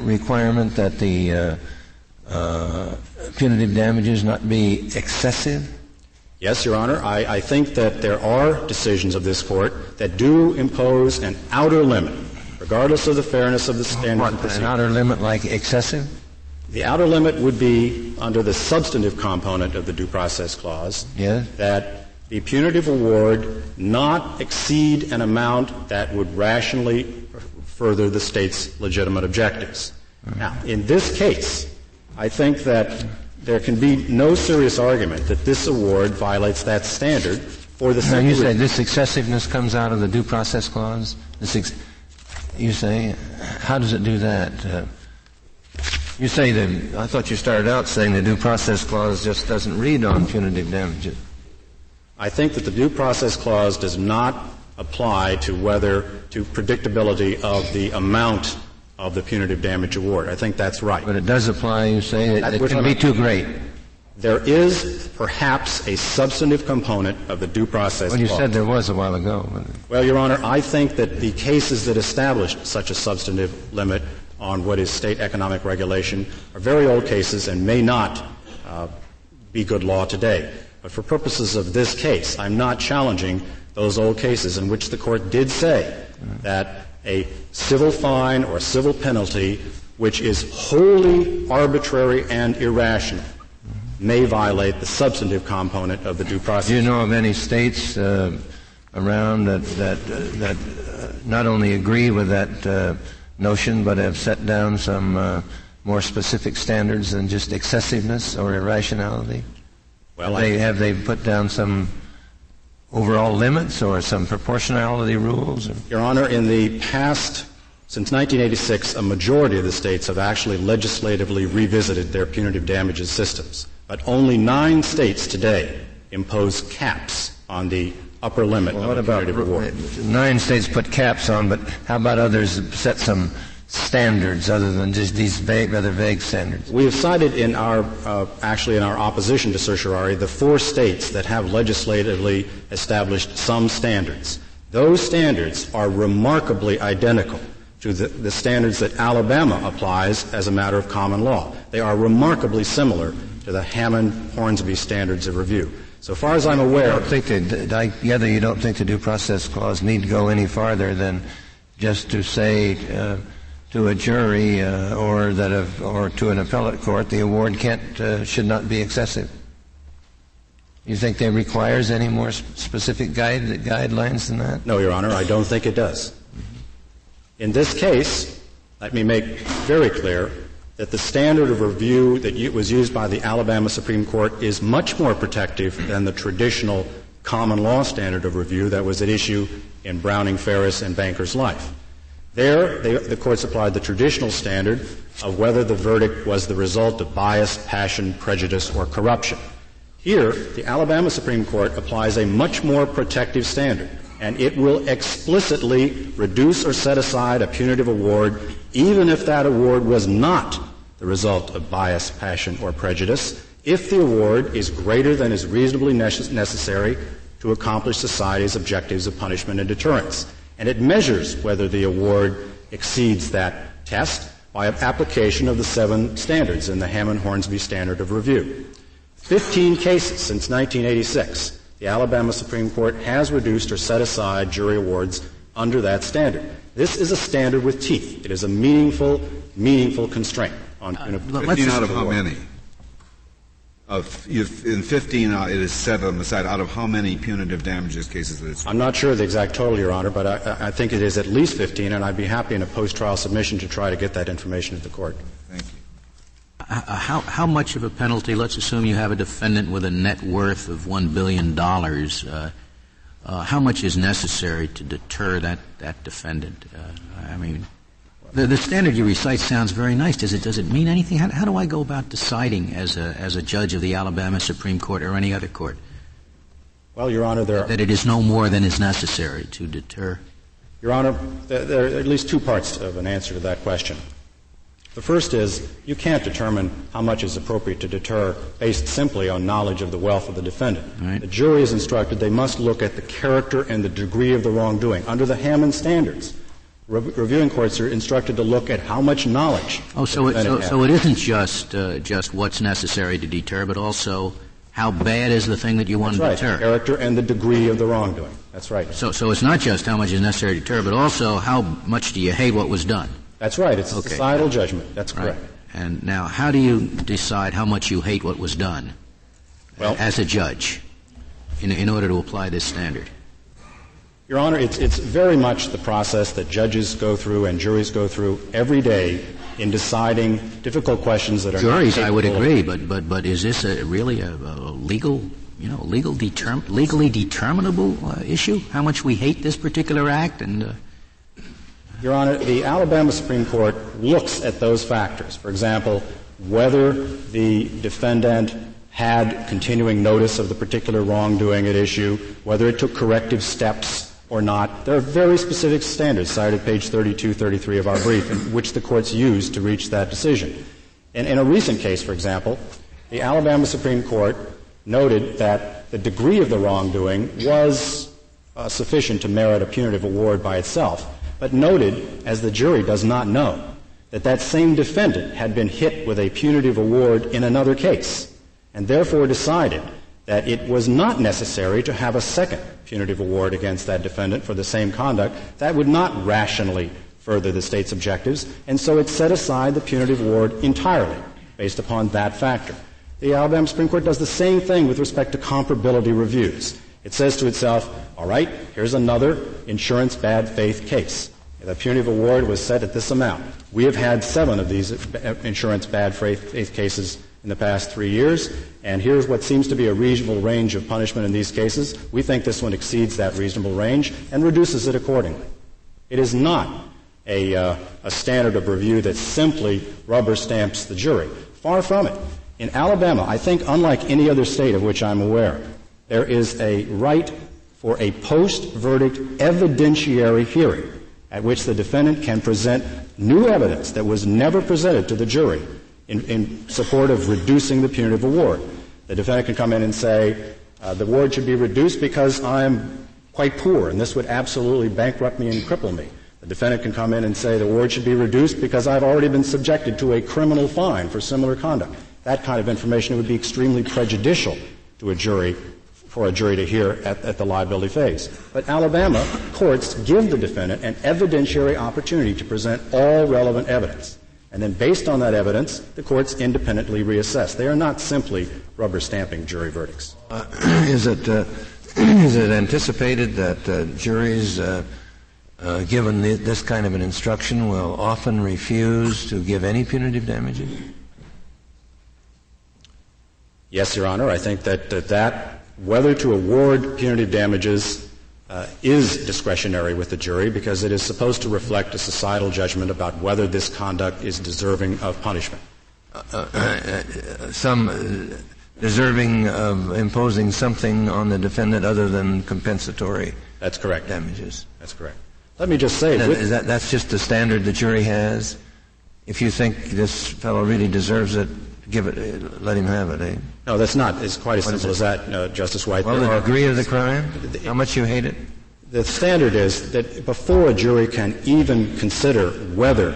requirement that the uh, uh punitive damages not be excessive? Yes, Your Honor. I, I think that there are decisions of this court that do impose an outer limit, regardless of the fairness of the standard. What, an outer limit like excessive? The outer limit would be under the substantive component of the due process clause yes. that the punitive award not exceed an amount that would rationally further the state's legitimate objectives. Mm-hmm. Now, in this case, I think that there can be no serious argument that this award violates that standard for the now you say this excessiveness comes out of the due process clause? Ex- you say, how does it do that? Uh, you say that, I thought you started out saying the due process clause just doesn't read on punitive damages. I think that the due process clause does not apply to whether, to predictability of the amount of the punitive damage award. I think that's right. But it does apply, you say, it, it can be too great. There is perhaps a substantive component of the due process Well, you clause. said there was a while ago. Well, Your Honor, I think that the cases that established such a substantive limit on what is state economic regulation are very old cases and may not uh, be good law today. But for purposes of this case, I'm not challenging those old cases in which the court did say that a civil fine or civil penalty which is wholly arbitrary and irrational may violate the substantive component of the due process. Do you know of any states uh, around that that uh, that uh, not only agree with that uh, notion, but have set down some uh, more specific standards than just excessiveness or irrationality? Well, have they, have they put down some overall limits or some proportionality rules? Or? Your Honor, in the past, since 1986, a majority of the states have actually legislatively revisited their punitive damages systems. But only nine states today impose caps on the upper limit well, of what about reward. Nine states put caps on, but how about others set some standards other than just these vague, rather vague standards? We have cited in our, uh, actually in our opposition to certiorari, the four states that have legislatively established some standards. Those standards are remarkably identical to the, the standards that Alabama applies as a matter of common law. They are remarkably similar to the Hammond-Hornsby standards of review. So far as I'm aware, I don't think that, I gather you don't think the due process clause need go any farther than just to say uh, to a jury uh, or that or to an appellate court the award can't uh, should not be excessive. You think that requires any more specific guide, guidelines than that? No, Your Honor, I don't think it does. In this case, let me make very clear that the standard of review that was used by the Alabama Supreme Court is much more protective than the traditional common law standard of review that was at issue in Browning-Ferris, and Banker's Life. There, they, the courts applied the traditional standard of whether the verdict was the result of bias, passion, prejudice, or corruption. Here, the Alabama Supreme Court applies a much more protective standard, and it will explicitly reduce or set aside a punitive award even if that award was not the result of bias, passion, or prejudice if the award is greater than is reasonably necessary to accomplish society's objectives of punishment and deterrence. And it measures whether the award exceeds that test by application of the seven standards in the Hammond Hornsby Standard of Review. 15 cases since 1986, the Alabama Supreme Court has reduced or set aside jury awards under that standard. This is a standard with teeth. It is a meaningful, meaningful constraint on. Uh, 15 out of how many? Of in 15, uh, it is set on the side out of how many punitive damages cases it is? I'm not sure the exact total, Your Honor, but I, I think it is at least 15, and I'd be happy in a post-trial submission to try to get that information to the court. Thank you. How, how much of a penalty? Let's assume you have a defendant with a net worth of one billion dollars. Uh, uh, how much is necessary to deter that that defendant? Uh, I mean, the, the standard you recite sounds very nice. Does it, does it mean anything? How, how do I go about deciding as a, as a judge of the Alabama Supreme Court or any other court? Well, Your Honor, there are, that it is no more than is necessary to deter. Your Honor, there, there are at least two parts of an answer to that question. The first is you can't determine how much is appropriate to deter based simply on knowledge of the wealth of the defendant. Right. The jury is instructed they must look at the character and the degree of the wrongdoing under the Hammond standards reviewing courts are instructed to look at how much knowledge. Oh, so it, so, so, it isn't just uh, just what's necessary to deter, but also how bad is the thing that you want That's to right. deter. Character and the degree of the wrongdoing. That's right. So, so it's not just how much is necessary to deter, but also how much do you hate what was done. That's right. It's okay. societal judgment. That's correct. And now, how do you decide how much you hate what was done well, as a judge in, in order to apply this standard? Your Honor, it's, it's very much the process that judges go through and juries go through every day in deciding difficult questions that are juries. I would agree, but but but is this a, really a, a legal, you know, legal determ- legally determinable uh, issue? How much we hate this particular act and. Uh, Your Honor, the Alabama Supreme Court looks at those factors. For example, whether the defendant had continuing notice of the particular wrongdoing at issue, whether it took corrective steps or not. There are very specific standards cited page 32, 33 of our brief, in which the courts used to reach that decision. And in a recent case, for example, the Alabama Supreme Court noted that the degree of the wrongdoing was uh, sufficient to merit a punitive award by itself, but noted, as the jury does not know, that that same defendant had been hit with a punitive award in another case, and therefore decided that it was not necessary to have a second punitive award against that defendant for the same conduct. That would not rationally further the state's objectives, and so it set aside the punitive award entirely based upon that factor. The Alabama Supreme Court does the same thing with respect to comparability reviews. It says to itself, all right, here's another insurance bad faith case. The punitive award was set at this amount. We have had seven of these insurance bad faith cases in the past three years, and here's what seems to be a reasonable range of punishment in these cases. We think this one exceeds that reasonable range and reduces it accordingly. It is not a, uh, a standard of review that simply rubber stamps the jury. Far from it. In Alabama, I think unlike any other state of which I'm aware, there is a right for a post-verdict evidentiary hearing at which the defendant can present new evidence that was never presented to the jury in, in support of reducing the punitive award. The defendant can come in and say, uh, the award should be reduced because I'm quite poor and this would absolutely bankrupt me and cripple me. The defendant can come in and say the award should be reduced because I've already been subjected to a criminal fine for similar conduct. That kind of information would be extremely prejudicial to a jury for a jury to hear at, at, the liability phase. But Alabama courts give the defendant an evidentiary opportunity to present all relevant evidence. And then based on that evidence, the courts independently reassess. They are not simply rubber stamping jury verdicts. Uh, is, it, uh, is it anticipated that uh, juries, uh, uh, given the, this kind of an instruction, will often refuse to give any punitive damages? Yes, Your Honor. I think that, that, that whether to award punitive damages uh, is discretionary with the jury because it is supposed to reflect a societal judgment about whether this conduct is deserving of punishment. Uh, uh, uh some uh, deserving of imposing something on the defendant other than compensatory. That's correct. Damages. That's correct. Let me just say that, that, that's just the standard the jury has if you think this fellow really deserves it, give it, let him have it. Eh? No, that's not. It's quite as what simple as that, uh, Justice White. Well, the degree of the crime, how much you hate it. The standard is that before a jury can even consider whether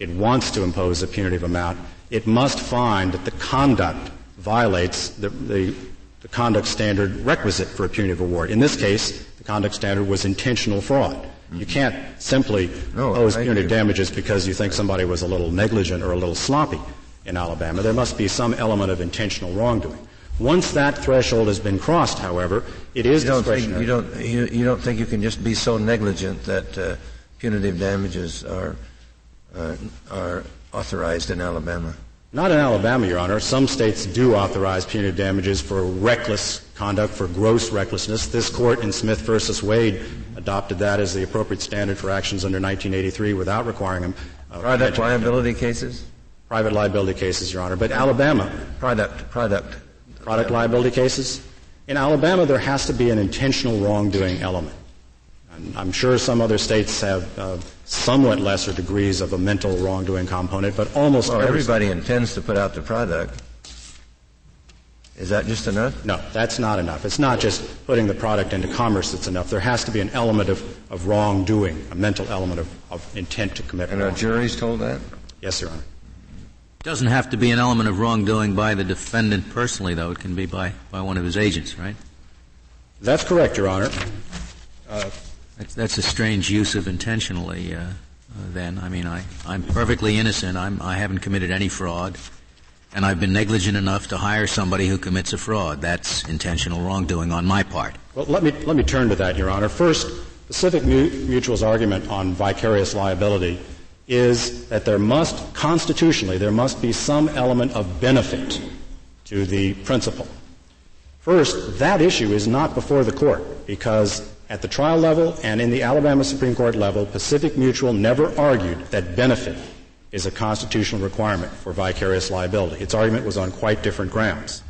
it wants to impose a punitive amount, it must find that the conduct violates the, the, the conduct standard requisite for a punitive award. In this case, the conduct standard was intentional fraud. You can't simply no, impose punitive damages because you think somebody was a little negligent or a little sloppy in Alabama. There must be some element of intentional wrongdoing. Once that threshold has been crossed, however, it is you don't discretionary. Think, you, don't, you, you, don't think you can just be so negligent that uh, punitive damages are, uh, are authorized in Alabama? Not in Alabama, Your Honor. Some states do authorize punitive damages for reckless conduct, for gross recklessness. This court in Smith versus Wade adopted that as the appropriate standard for actions under 1983 without requiring them. Uh, Private liability cases? Private liability cases, Your Honor. But Alabama. Product, product. Product liability cases? In Alabama, there has to be an intentional wrongdoing element. I'm sure some other states have uh, somewhat lesser degrees of a mental wrongdoing component, but almost well, everybody intends to put out the product. Is that just enough? No, that's not enough. It's not just putting the product into commerce that's enough. There has to be an element of, of wrongdoing, a mental element of, of intent to commit And are juries told that? Yes, Your Honor. It doesn't have to be an element of wrongdoing by the defendant personally, though. It can be by, by one of his agents, right? That's correct, Your Honor. Uh, that's, that's a strange use of intentionally. Uh, uh, then, I mean, I, I'm perfectly innocent. I'm, I haven't committed any fraud, and I've been negligent enough to hire somebody who commits a fraud. That's intentional wrongdoing on my part. Well, let me let me turn to that, Your Honor. First, Pacific Mutual's argument on vicarious liability is that there must constitutionally there must be some element of benefit to the principal. First, that issue is not before the court because at the trial level and in the Alabama Supreme Court level, Pacific Mutual never argued that benefit is a constitutional requirement for vicarious liability. Its argument was on quite different grounds.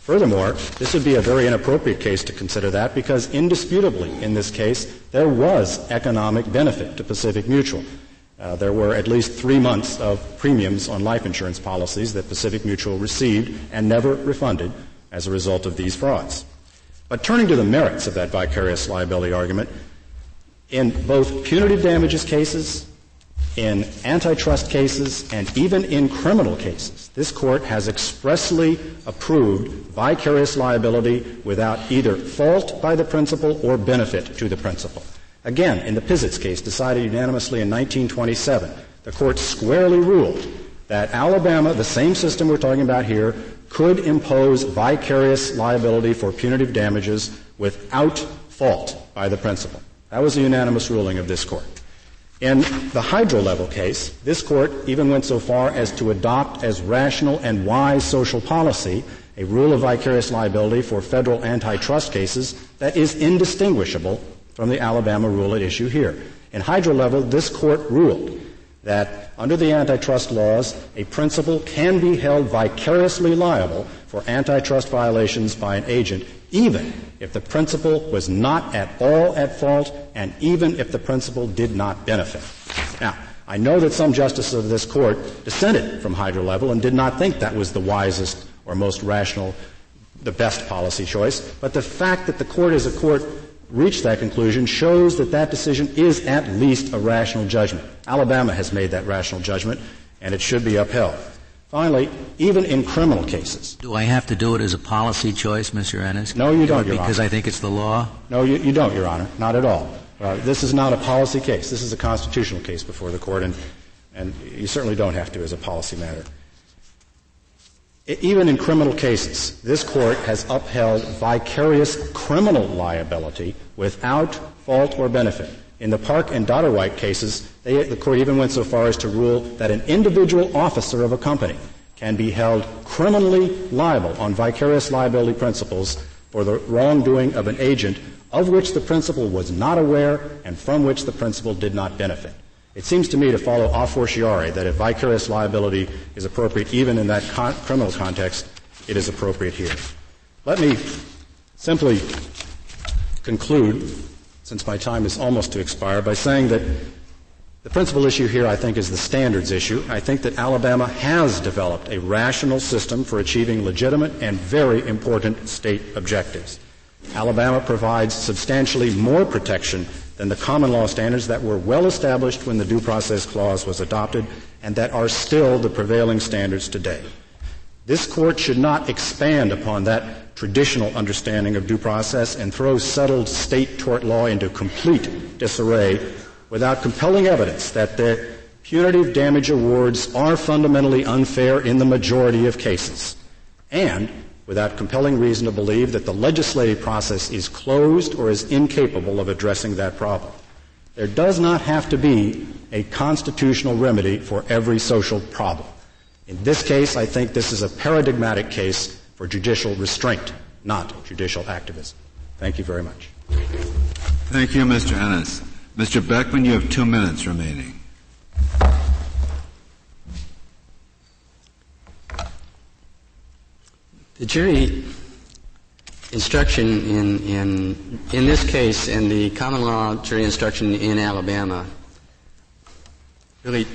Furthermore, this would be a very inappropriate case to consider that because indisputably in this case there was economic benefit to Pacific Mutual. Uh, there were at least three months of premiums on life insurance policies that Pacific Mutual received and never refunded as a result of these frauds. But turning to the merits of that vicarious liability argument, in both punitive damages cases, in antitrust cases, and even in criminal cases, this court has expressly approved vicarious liability without either fault by the principal or benefit to the principal. Again, in the Pizitz case, decided unanimously in 1927, the court squarely ruled that Alabama, the same system we're talking about here, could impose vicarious liability for punitive damages without fault by the principal. That was a unanimous ruling of this court. In the Hydrolevel case, this court even went so far as to adopt as rational and wise social policy a rule of vicarious liability for federal antitrust cases that is indistinguishable from the Alabama rule at issue here. In Hydrolevel, this court ruled that under the antitrust laws, a principal can be held vicariously liable for antitrust violations by an agent, even if the principal was not at all at fault and even if the principal did not benefit. Now, I know that some justices of this court dissented from Hydrolevel and did not think that was the wisest or most rational, the best policy choice, but the fact that the court is a court reached that conclusion shows that that decision is at least a rational judgment. Alabama has made that rational judgment, and it should be upheld. Finally, even in criminal cases. Do I have to do it as a policy choice, Mr. Ennis? No, you don't, Your Because Honor. I think it's the law? No, you, you don't, Your Honor. Not at all. Uh, this is not a policy case. This is a constitutional case before the court, and, and you certainly don't have to as a policy matter. Even in criminal cases, this court has upheld vicarious criminal liability without fault or benefit. In the Park and Dotterweich cases, they, the court even went so far as to rule that an individual officer of a company can be held criminally liable on vicarious liability principles for the wrongdoing of an agent of which the principal was not aware and from which the principal did not benefit. It seems to me to follow a fortiori that if vicarious liability is appropriate even in that con- criminal context, it is appropriate here. Let me simply conclude, since my time is almost to expire, by saying that The principal issue here, I think, is the standards issue. I think that Alabama has developed a rational system for achieving legitimate and very important state objectives. Alabama provides substantially more protection than the common law standards that were well established when the Due Process Clause was adopted and that are still the prevailing standards today. This court should not expand upon that traditional understanding of due process and throw settled state tort law into complete disarray without compelling evidence that the punitive damage awards are fundamentally unfair in the majority of cases, and without compelling reason to believe that the legislative process is closed or is incapable of addressing that problem. There does not have to be a constitutional remedy for every social problem. In this case, I think this is a paradigmatic case for judicial restraint, not judicial activism. Thank you very much. Thank you, Mr. Ennis. Mr. Beckman, you have two minutes remaining. The jury instruction in, in, in this case and the common law jury instruction in Alabama really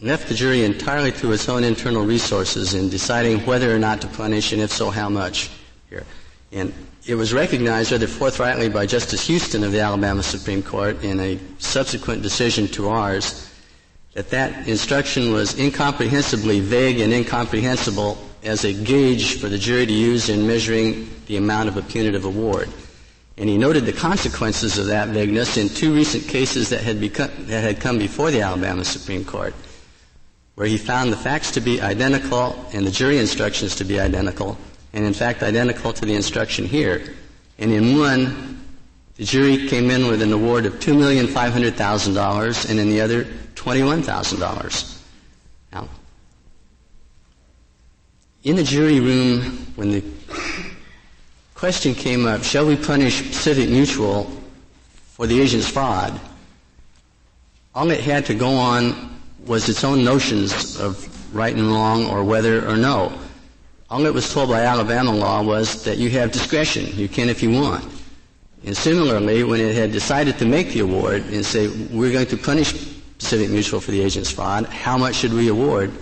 left the jury entirely to its own internal resources in deciding whether or not to punish and if so how much here. And it was recognized rather forthrightly by Justice Houston of the Alabama Supreme Court in a subsequent decision to ours that that instruction was incomprehensibly vague and incomprehensible as a gauge for the jury to use in measuring the amount of a punitive award. And he noted the consequences of that vagueness in two recent cases that had, become, that had come before the Alabama Supreme Court, where he found the facts to be identical and the jury instructions to be identical, and in fact identical to the instruction here. And in one, the jury came in with an award of $2,500,000, and in the other, $21,000. Now, in the jury room, when the question came up, shall we punish Pacific Mutual for the agent's fraud? All it had to go on was its own notions of right and wrong or whether or no. All it was told by Alabama law was that you have discretion. You can if you want. And similarly, when it had decided to make the award and say, we're going to punish Pacific Mutual for the agent's fraud, how much should we award?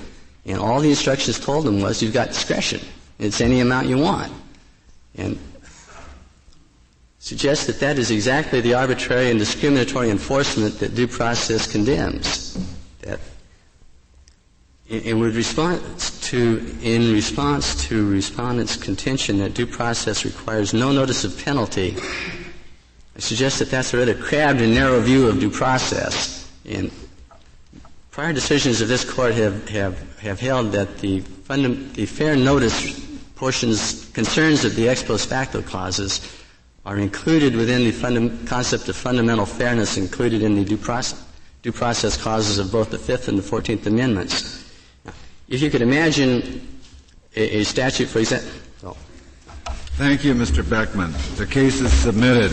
And all the instructions told them was you've got discretion. It's any amount you want. And suggests that that is exactly the arbitrary and discriminatory enforcement that due process condemns. That in response to, in response to respondents' contention that due process requires no notice of penalty, I suggest that that's a rather crabbed and narrow view of due process. And prior decisions of this court have, have have held that the, fundam- the fair notice portions, concerns of the ex post facto clauses are included within the fundam- concept of fundamental fairness included in the due process, due process clauses of both the Fifth and the Fourteenth Amendments. If you could imagine a, a statute, for example. Oh. Thank you, Mr. Beckman. The case is submitted.